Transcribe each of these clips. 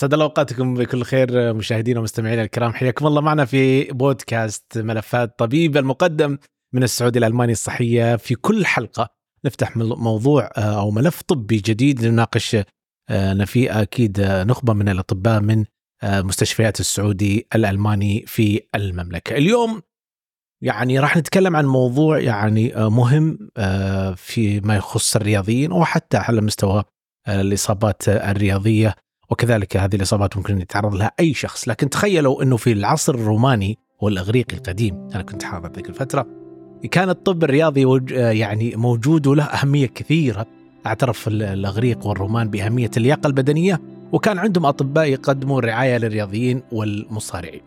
اسعد الله اوقاتكم بكل خير مشاهدينا ومستمعينا الكرام حياكم الله معنا في بودكاست ملفات طبيب المقدم من السعودية الالماني الصحية في كل حلقة نفتح موضوع أو ملف طبي جديد نناقش فيه أكيد نخبة من الأطباء من مستشفيات السعودي الألماني في المملكة. اليوم يعني راح نتكلم عن موضوع يعني مهم فيما يخص الرياضيين وحتى على مستوى الإصابات الرياضية وكذلك هذه الإصابات ممكن يتعرض لها أي شخص، لكن تخيلوا أنه في العصر الروماني والإغريقي القديم، أنا كنت حاضر ذيك الفترة، كان الطب الرياضي يعني موجود وله أهمية كثيرة، اعترف الإغريق والرومان بأهمية اللياقة البدنية، وكان عندهم أطباء يقدموا الرعايه للرياضيين والمصارعين.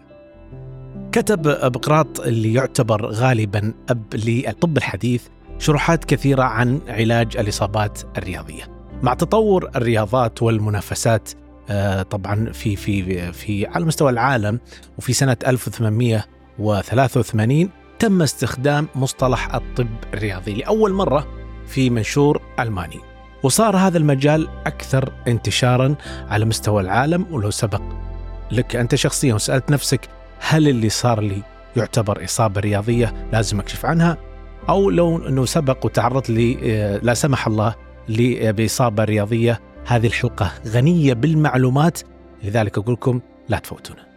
كتب بقراط اللي يعتبر غالبا أب للطب الحديث شروحات كثيرة عن علاج الإصابات الرياضية. مع تطور الرياضات والمنافسات طبعا في في في على مستوى العالم وفي سنة 1883 تم استخدام مصطلح الطب الرياضي لأول مرة في منشور ألماني. وصار هذا المجال أكثر انتشارا على مستوى العالم ولو سبق لك أنت شخصيا وسألت نفسك هل اللي صار لي يعتبر إصابة رياضية لازم أكشف عنها؟ أو لو إنه سبق وتعرضت لي لا سمح الله باصابه رياضية هذه الحلقة غنية بالمعلومات لذلك أقول لكم لا تفوتونا.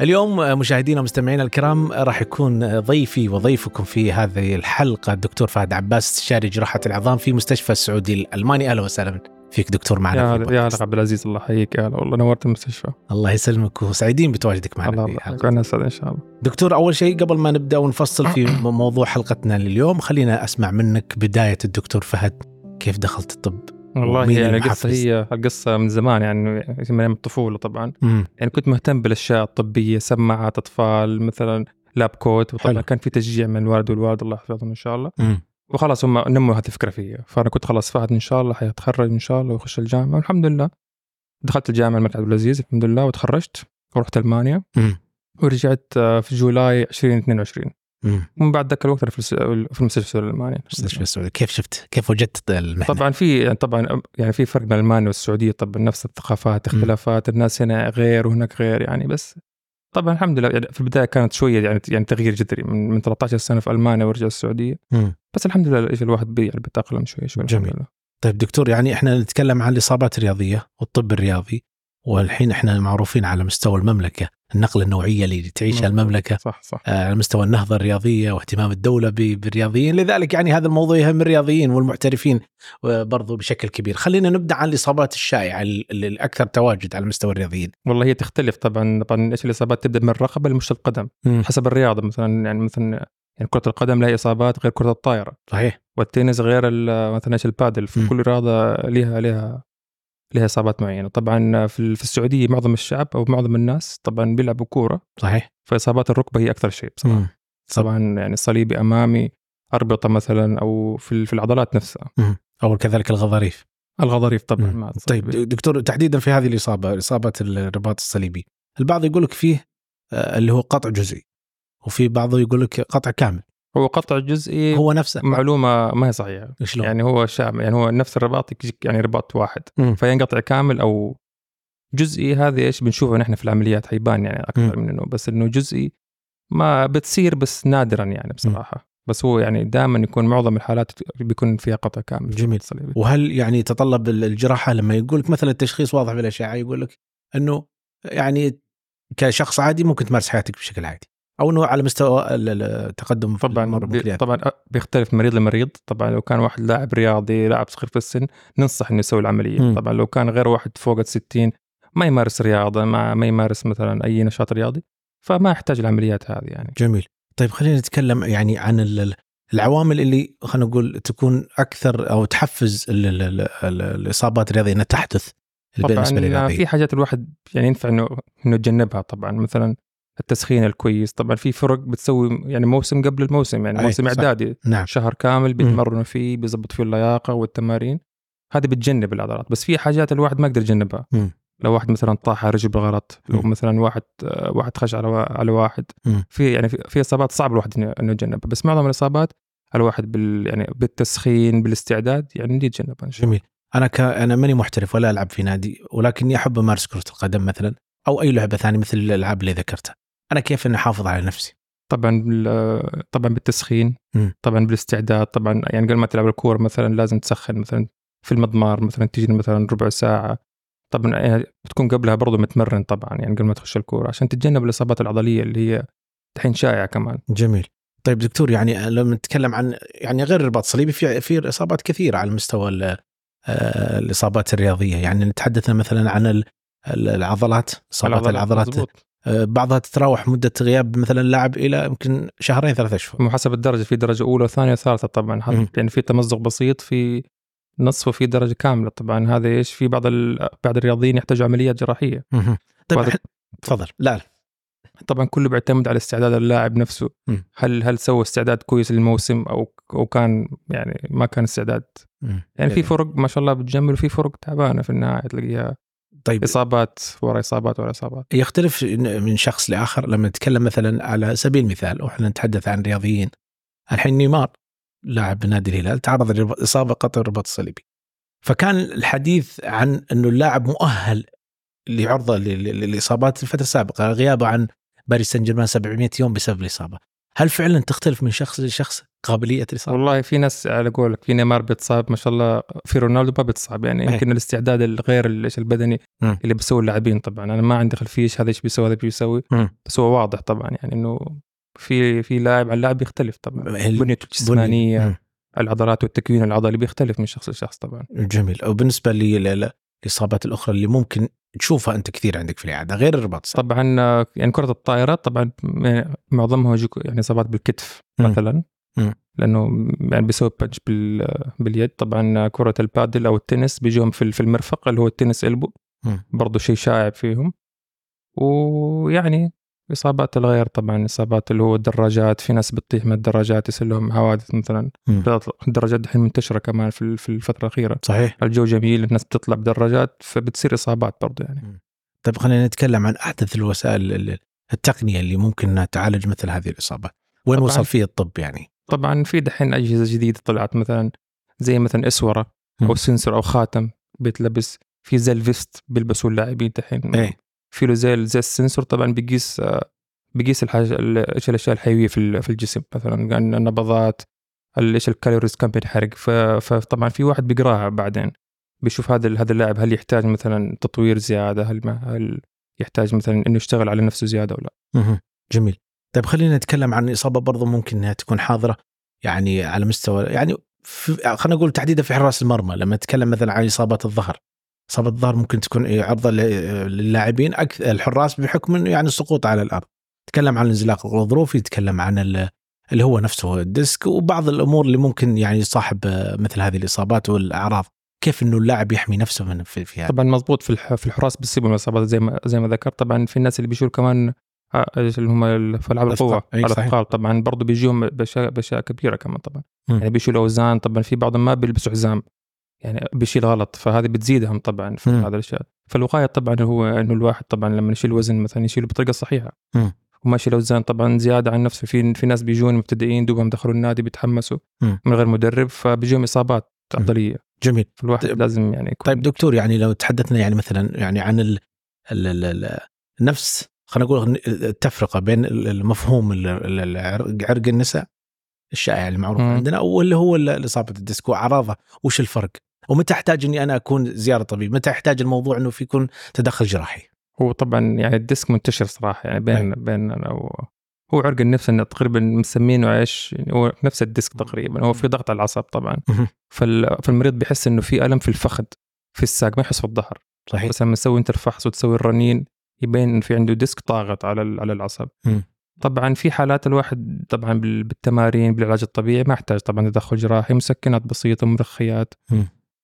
اليوم مشاهدينا ومستمعينا الكرام راح يكون ضيفي وضيفكم في هذه الحلقة الدكتور فهد عباس استشاري جراحه العظام في مستشفى السعودي الألماني. أهلا وسهلا فيك دكتور معنا يا هلا يا هلا عبد العزيز الله يحييك. يا هلا والله نورت المستشفى. الله يسلمك وسعيدين بتواجدك معنا الله الله اسعد إن شاء الله. دكتور أول شيء قبل ما نبدأ ونفصل في موضوع حلقتنا لليوم خلينا أسمع منك بداية الدكتور فهد. كيف دخلت الطب؟ والله يعني القصة هي القصة من زمان يعني من أيام الطفولة طبعا مم. يعني كنت مهتم بالأشياء الطبية سماعات أطفال مثلا لاب كوت وطبعا حلو. كان في تشجيع من الوالد والوالد الله يحفظهم إن شاء الله مم. وخلاص هم نموا هذه الفكرة فيا فأنا كنت خلاص فهد إن شاء الله حيتخرج إن شاء الله ويخش الجامعة والحمد لله دخلت الجامعة الملك عبد العزيز الحمد لله وتخرجت ورحت ألمانيا مم. ورجعت في جولاي 2022 مم. ومن بعد ذاك الوقت في المستشفى الألماني مستشفى السعودي كيف شفت كيف وجدت المهنة؟ طبعا في يعني طبعا يعني في فرق بين ألمانيا والسعودية طبعا نفس الثقافات اختلافات الناس هنا غير وهناك غير يعني بس طبعا الحمد لله. يعني في البداية كانت شوية يعني يعني تغيير جذري من, من 13 سنة في ألمانيا ورجع السعودية. مم. بس الحمد لله إيش الواحد بي يعني بيتأقلم شوي شوي جميل. طيب دكتور يعني إحنا نتكلم عن الإصابات الرياضية والطب الرياضي. والحين إحنا معروفين على مستوى المملكة النقله النوعية اللي تعيشها. المملكة صح صح. آه، على مستوى النهضة الرياضية واهتمام الدولة بالرياضيين لذلك يعني هذا الموضوع يهم الرياضيين والمحترفين برضو بشكل كبير. خلينا نبدأ عن الإصابات الشائعة ال- ال- الأكثر تواجد على مستوى الرياضيين. والله هي تختلف طبعا طبعا إيش الإصابات؟ تبدأ من الرقبة لمشط القدم حسب الرياضة مثلا يعني مثلا يعني كرة القدم لها إصابات غير كرة الطائرة. صحيح. والتنس غير مثلا البادل في مم. كل رياضة لها لها لها إصابات معينة طبعا في ال- في السعودية معظم الشعب أو معظم الناس طبعا بيلعبوا كورة صحيح فإصابات الركبة هي أكثر شيء بصراحة مم. طبعا يعني صليبي أمامي أربطة مثلا أو في ال- في العضلات نفسها مم. أو كذلك الغضاريف الغضاريف طبعا مم. طيب. دكتور تحديدا في هذه الإصابة إصابة الرباط الصليبي البعض يقول لك فيه آه، اللي هو قطع جزئي وفي بعضه يقول لك قطع كامل هو قطع جزئي هو نفسه. معلومة ما هي صحيحة. شلون؟ يعني هو شعب يعني هو نفس الرباط يعني رباط واحد. مم. فينقطع كامل أو جزئي هذا إيش بنشوفه نحن في العمليات حيبان يعني أكثر من إنه بس إنه جزئي ما بتصير بس نادرا يعني بصراحة. بس هو يعني دائما يكون معظم الحالات بيكون فيها قطع كامل. جميل. صليبي وهل يعني يتطلب الجراحة لما يقول لك مثلا التشخيص واضح بالاشعه يقول لك إنه يعني كشخص عادي ممكن تمارس حياتك بشكل عادي. أو إنه على مستوى ال- ال- التقدم في طبعا طبعا بيختلف من مريض لمريض. طبعا لو كان واحد لاعب رياضي لاعب صغير في السن ننصح إنه يسوي العملية. مم. طبعا لو كان غير واحد فوق ال 60 ما يمارس رياضة ما ما يمارس مثلا أي نشاط رياضي فما يحتاج العمليات هذه يعني. جميل. طيب خلينا نتكلم يعني عن ال- ال- العوامل اللي خلينا نقول تكون أكثر أو تحفز ال- ال- ال- ال- الإصابات الرياضية إنها تحدث طبعا في حاجات الواحد يعني ينفع إنه إنه يتجنبها طبعا. مثلا التسخين الكويس. طبعا في فرق بتسوي يعني موسم قبل الموسم يعني موسم. إعدادي. نعم. شهر كامل بيتمرنوا فيه بيظبط فيه اللياقة والتمارين. هذه بتجنب العضلات. بس في حاجات الواحد ما يقدر يجنبها. لو واحد مثلا طاح على رجل بالغلط لو. مثلا واحد واحد خش على على واحد مم. في يعني في, إصابات صعب الواحد إنه يتجنبها بس معظم الإصابات الواحد بال يعني بالتسخين بالاستعداد يعني يتجنبها جميل. أنا ك... أنا ماني محترف ولا ألعب في نادي ولكني أحب امارس كرة القدم مثلا أو أي لعبة ثانية مثل الألعاب اللي ذكرتها. أنا كيف إني أحافظ على نفسي؟ طبعا طبعا بالتسخين. طبعا بالاستعداد طبعا يعني قبل ما تلعب الكورة مثلا لازم تسخن مثلا في المضمار مثلا تجي مثلا ربع ساعة. طبعا يعني بتكون قبلها برضه متمرن طبعا يعني قبل ما تخش الكورة عشان تتجنب الإصابات العضلية اللي هي الحين شائعة كمان. جميل. طيب دكتور يعني لما نتكلم عن يعني غير الرباط الصليبي في في إصابات كثيرة على مستوى آه، الإصابات الرياضية. يعني نتحدث مثلا عن ال- ال- العضلات إصابات العضلات. مظبوط. آه، بعضها تتراوح مدة غياب مثلا اللاعب إلى يمكن شهرين ثلاثة أشهر. حسب الدرجة في درجة أولى وثانية وثالثة طبعا. هذا يعني في تمزق بسيط في نصف وفي درجة كاملة. طبعا هذا إيش؟ في بعض ال... بعض الرياضيين يحتاجوا عمليات جراحية. طيب تفضل. لا لا. طبعا كله بيعتمد على استعداد اللاعب نفسه. مم. هل هل سوى استعداد كويس للموسم أو أو كان يعني ما كان استعداد. مم. يعني في فرق ما شاء الله بتجمل وفي فرق تعبانة في النهاية تلاقيها. طيب. إصابات ورا إصابات ورا إصابات. يختلف من شخص لآخر. لما نتكلم مثلا على سبيل المثال وإحنا نتحدث عن رياضيين الحين نيمار لاعب نادي الهلال تعرض لاصابه قطع الرباط الصليبي. فكان الحديث عن إنه اللاعب مؤهل لعرضة للاصابات الفترة السابقة غيابه عن باريس سان جيرمان 700 يوم بسبب الإصابة. هل فعلا تختلف من شخص لشخص قابلية الإصابة؟ والله في ناس على قولك في نيمار بيتصاب ما شاء الله في رونالدو ما بيتصاب يعني أي. يمكن الاستعداد الغير إيش البدني مم. اللي بيسوي اللاعبين طبعا أنا ما عندي خلفية إيش هذا إيش بيسوي هذا إيش بيسوي. بس هو واضح طبعا يعني إنه في في لاعب على اللاعب بيختلف طبعا بنيته الجسمانية. العضلات والتكوين العضلي بيختلف من شخص لشخص طبعا جميل وبالنسبه لي الاصابات الأخرى اللي ممكن تشوفها أنت كثير عندك في العيادة غير الرباط طبعا آه، يعني كرة الطائرة طبعا معظمها يعني إصابات بالكتف. مثلا. لأنه يعني بيسوي بنش بال باليد طبعا كرة البادل أو التنس بيجيهم في المرفق اللي هو ال tennis elbow. برضه شيء شائع فيهم ويعني إصابات الغير طبعا إصابات اللي هو الدراجات في ناس بتطيح من الدراجات يصير لهم حوادث مثلا. الدراجات دحين منتشرة كمان في الفترة الأخيرة. صحيح. الجو جميل الناس بتطلع بدراجات فبتصير إصابات برضه يعني. طيب خلينا نتكلم عن أحدث الوسائل ال- التقنية اللي ممكن إنها تعالج مثل هذه الاصابات وين. وصل فيه الطب يعني؟ طبعا في دحين أجهزة جديدة طلعت مثلا زي مثلا إسورة أو. sensor أو خاتم بيتلبس في زي ال vest بيلبسوا اللاعبين دحين. إيه. في له زي زي ال sensor طبعا بيقيس آه، بيقيس الحاجة ال- إيش الأشياء الحيوية في في الجسم مثلا عن النبضات ال- إيش ال calories كم بينحرق فطبعا في واحد بيقراها بعدين بيشوف هذا هذا اللاعب هل يحتاج مثلا تطوير زيادة هل ما هل يحتاج مثلا إنه يشتغل على نفسه زيادة ولا. مهم. جميل. طيب خلينا نتكلم عن إصابة برضو ممكن إنها تكون حاضرة يعني على مستوى يعني خلينا نقول تحديدا في حراس المرمى لما نتكلم مثلا عن إصابات الظهر. اصابه الظهر ممكن تكون إيه عرضة للاعبين أكثر الحراس بحكم إنه يعني السقوط على الأرض. تكلم عن الانزلاق الغضروفي يتكلم عن ال- اللي هو نفسه الديسك وبعض الأمور اللي ممكن يعني يصاحب آه، مثل هذه الإصابات والأعراض. كيف إنه اللاعب يحمي نفسه من في, في هذا؟ طبعا مضبوط في في الحراس بيصيبوا من الإصابات زي ما زي ما ذكرت. طبعا في الناس اللي بيشيلوا كمان آه، اللي هم في ألعاب. القوة. الأثقال. طبعا برضه بيجيهم باشياء باشياء كبيرة كمان طبعا. مم. يعني بيشيلوا أوزان. طبعا في بعضهم ما بيلبسوا حزام. يعني بيشيل غلط فهذه بتزيدهم طبعا في. هذا الأشياء. فالوقاية طبعا هو إنه الواحد طبعا لما يشيل وزن مثلا يشيله بطريقة صحيحة. وما يشيل اوزان طبعا زيادة عن نفسه. في في ناس بيجون مبتدئين دوبهم دخلوا النادي بيتحمسوا مم. من غير مدرب فبيجيهم إصابات عضلية. جميل. فالواحد طيب- لازم يعني يكون طيب دكتور يعني لو تحدثنا يعني مثلا يعني عن ال ال ال ال نفس خلينا نقول التفرقه بين المفهوم عرق النسا الشائع المعروف مم. عندنا واللي هو اصابه الديسك واعراضها وش الفرق؟ ومتى احتاج إني أنا أكون زيارة طبيب؟ متى احتاج الموضوع إنه في يكون تدخل جراحي؟ هو طبعا يعني الديسك منتشر صراحة يعني بين بين أنا و... هو عرق النسا إنه تقريبا مسمينه إيش يعني هو نفس الديسك تقريبا هو في ضغط على الأعصاب طبعا. فال... فالمريض بيحس إنه في ألم في الفخذ في الساق ما يحس في الظهر صحيح بس لما تسوي انت الفحص وتسوي الرنين يبين إنه في عنده ديسك ضاغط على على العصب. طبعا في حالات الواحد طبعا بال- بالتمارين بالعلاج الطبيعي ما يحتاج طبعا تدخل جراحي مسكنات بسيطة مرخيات.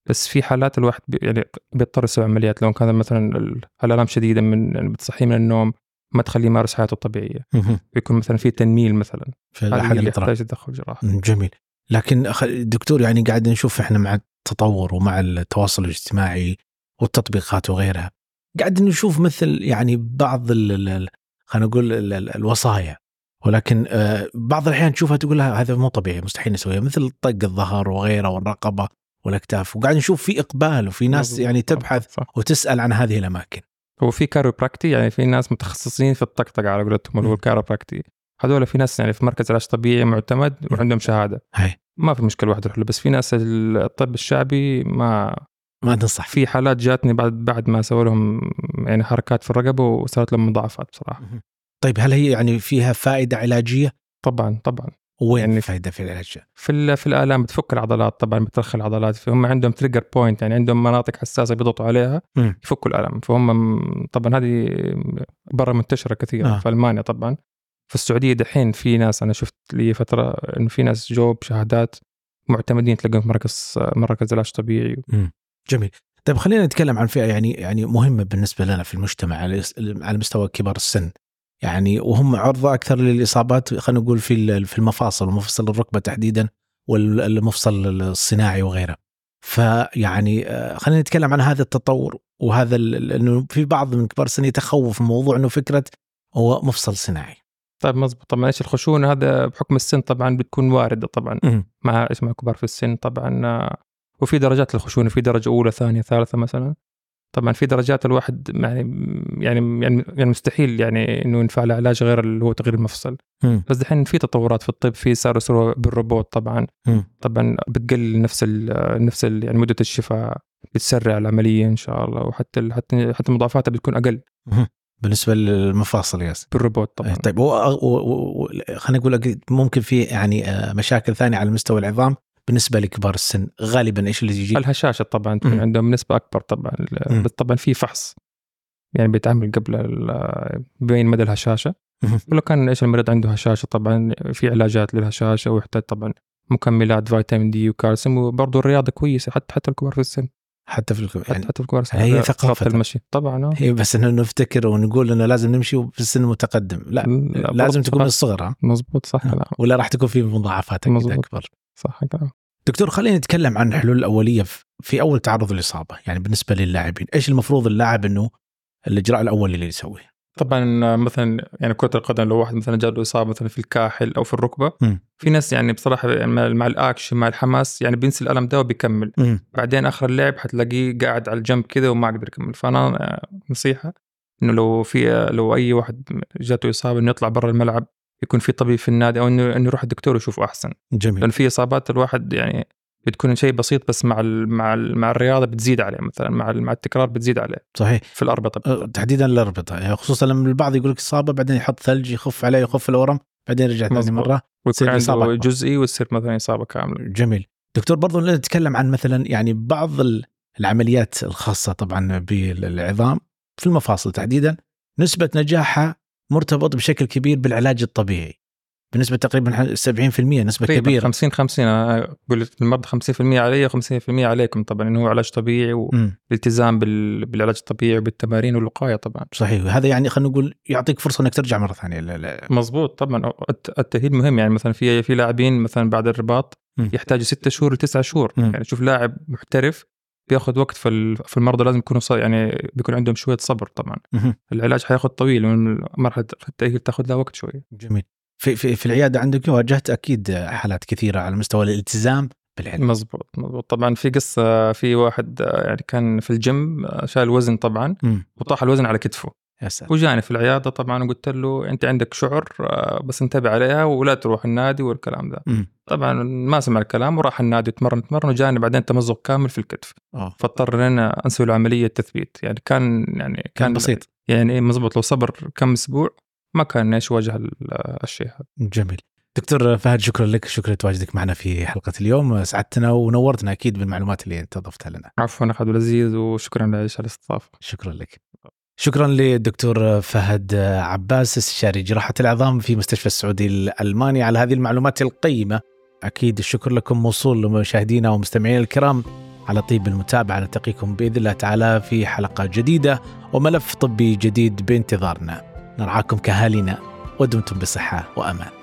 بس في حالات الواحد بي يعني بيضطر يسوي عمليات. لو كان مثلا ال- الألام شديدة من يعني بتصحيه من النوم ما تخليه يمارس حياته الطبيعية. بيكون مثلا في تنميل مثلا هذا يحتاج تدخل جراحي. جميل. لكن دكتور يعني قاعد نشوف إحنا مع التطور ومع التواصل الاجتماعي والتطبيقات وغيرها قاعد نشوف مثل يعني بعض ال- خلينا نقول ال- ال- الوصايا ولكن آه، بعض الأحيان تشوفها تقول لها هذا مو طبيعي مستحيل نسويها مثل طق الظهر وغيره والرقبة والأكتاف وقاعد نشوف في إقبال وفي ناس. يعني تبحث صح. وتسأل عن هذه الأماكن هو في chiropractic يعني في ناس متخصصين في الطقطقة على قولتهم اللي هو. ال chiropractic هذول في ناس يعني في مركز علاج طبيعي معتمد وعندهم شهادة هاي ما في مشكلة واحد يروح له بس في ناس الطب الشعبي ما ما تنصح في حالات جاتني بعد بعد ما سووا لهم يعني حركات في الرقبة وصارت لهم مضاعفات بصراحة طيب هل هي يعني فيها فائدة علاجية؟ طبعا طبعا وين يعني يعني فائده في العلاج؟ في في الآلام بتفك العضلات طبعا بترخي العضلات فهم عندهم trigger point يعني عندهم مناطق حساسة بيضغطوا عليها مم. يفكوا الالم فهم م- طبعا هذه برا منتشرة كثير آه. آه. في ألمانيا طبعا في السعودية دحين في ناس أنا شفت لي فترة إنه في ناس جو بشهادات معتمدين تلاقيهم في مركز مركز علاج طبيعي جميل. طيب خلينا نتكلم عن فئة يعني يعني مهمة بالنسبة لنا في المجتمع على على مستوى كبار السن. يعني وهم عرضة أكثر للإصابات خلينا نقول في في المفاصل ومفصل الركبة تحديدا والمفصل الصناعي وغيره. فيعني آه، خلينا نتكلم عن هذا التطور وهذا انه في بعض من كبار السن يتخوف من موضوع إنه فكرة هو مفصل صناعي. طيب مزبوط طبعا إيش الخشونة؟ هذا بحكم السن طبعا بتكون واردة طبعا. مع مع كبار في السن طبعا آه، وفي درجات للخشونة في درجة أولى ثانية ثالثة مثلا. طبعا في درجات الواحد يعني يعني يعني يعني مستحيل يعني إنه ينفع له علاج غير اللي هو تغيير المفصل. مم. بس دحين في تطورات في الطب في صاروا بالروبوت طبعا. مم. طبعا بتقلل نفس ال نفس ال يعني مدة الشفاء بتسرع العملية إن شاء الله وحتى حتى حتى مضاعفاتها بتكون أقل. بالنسبة للمفاصل ياس بالروبوت طبعا. طيب خلينا نقول ممكن في يعني آه، مشاكل ثانية على مستوى العظام. بالنسبة لكبار السن غالبا إيش اللي يجي؟ الهشاشة طبعا تكون. عندهم نسبة أكبر طبعا طبعا في فحص يعني بيتعمل قبل بين مدى الهشاشة. ولو كان إيش المريض عنده هشاشة طبعا في علاجات للهشاشة ويحتاج طبعا مكملات فيتامين دي وكالسيوم وبرضه الرياضة كويسة حتى حتى الكبار في السن حتى في الك- حتى, يعني حتى في الكبار هي ثقافة. المشي طبعا آه. هي بس إنه نفتكر ونقول إنه لازم نمشي في السن المتقدم لا, لا، لازم تكون من. الصغر ها؟ مظبوط صح لا ولا راح تكون في مضاعفات أكيد. أكبر صح كلام دكتور خلينا نتكلم عن الحلول الأولية في- أول تعرض للإصابة يعني بالنسبة للاعبين إيش المفروض اللاعب إنه الإجراء الأول اللي يسويه طبعا مثلا يعني كرة القدم لو واحد مثلا جاله إصابة مثلا في الكاحل أو في الركبة مم. في ناس يعني بصراحة مع الأكشن مع الحماس يعني بينسى الألم ده وبيكمل مم. بعدين آخر اللعب حتلاقيه قاعد على الجنب كذا وما قدر يكمل فأنا نصيحة إنه لو في لو أي واحد جاته إصابة إنه يطلع برا الملعب يكون في طبيب في النادي أو انه إنه يروح الدكتور يشوفه أحسن. جميل. لأن في إصابات الواحد يعني بتكون شيء بسيط بس مع ال مع ال مع الرياضة بتزيد عليه مثلا مع مع التكرار بتزيد عليه. صحيح. في الأربطة أه، تحديدا الأربطة. يعني خصوصا لما البعض يقول لك إصابة بعدين يحط ثلج يخف عليه يخف الورم بعدين يرجع ثاني. مرة إصابة عنده. جزئي وتصير مثلا إصابة كاملة. جميل. دكتور برضو نتكلم عن مثلا يعني بعض ال- العمليات الخاصة طبعا بالعظام في المفاصل تحديدا. نسبة نجاحها مرتبط بشكل كبير بالعلاج الطبيعي بنسبة تقريبا 70% نسبة تقريبا كبيرة 50 50 أنا أقول المرضى 50% علي و50% عليكم طبعا انه هو علاج طبيعي. والالتزام بال- بالعلاج الطبيعي وبالتمارين والوقاية طبعا صحيح هذا يعني خلينا نقول يعطيك فرصة إنك ترجع مرة ثانية لا لا. مزبوط طبعا الت- التأهيل مهم يعني مثلا في في لاعبين مثلا بعد الرباط. يحتاجوا ستة شهور لتسعة شهور. يعني شوف لاعب محترف بياخذ وقت في ال- في المرضى لازم يكونوا يعني بيكون عندهم شوية صبر طبعا. العلاج حياخذ طويل لأن مرحلة التأهيل تاخذ لها وقت شوية. جميل. في في في العيادة عندك واجهت أكيد حالات كثيرة على مستوى الالتزام بالعلاج. مزبوط مزبوط طبعا في قصة في واحد يعني كان في الجيم شال وزن طبعا. وطاح الوزن على كتفه. وجاني في العيادة طبعا وقلت له أنت عندك شعر آه، بس انتبه عليها ولا تروح النادي والكلام مم. طبعا ما سمع الكلام وراح النادي يتمرن يتمرن وجاني بعدين تمزق كامل في الكتف. آه. فاضطر لنا نسوي له عملية تثبيت. يعني كان يعني كان, كان بسيط. يعني إيه مزبوط. لو صبر كم أسبوع ما كان إيش واجه ال- الشيء هذا. جميل. دكتور فهد شكرا لك. شكرا لتواجدك معنا في حلقة اليوم. سعدتنا ونورتنا أكيد بالمعلومات اللي أنت أضفتها لنا. عفوا اخذ لذيذ وشكرا لك على الاستضافة. شكرا لك. شكرا للدكتور فهد عباس استشاري جراحة العظام في مستشفى السعودي الألماني على هذه المعلومات القيمة. أكيد الشكر لكم موصول لمشاهدينا ومستمعينا الكرام على طيب المتابعة. نلتقيكم بإذن الله تعالى في حلقة جديدة وملف طبي جديد بانتظارنا. نرعاكم كأهالينا ودمتم بصحة وأمان.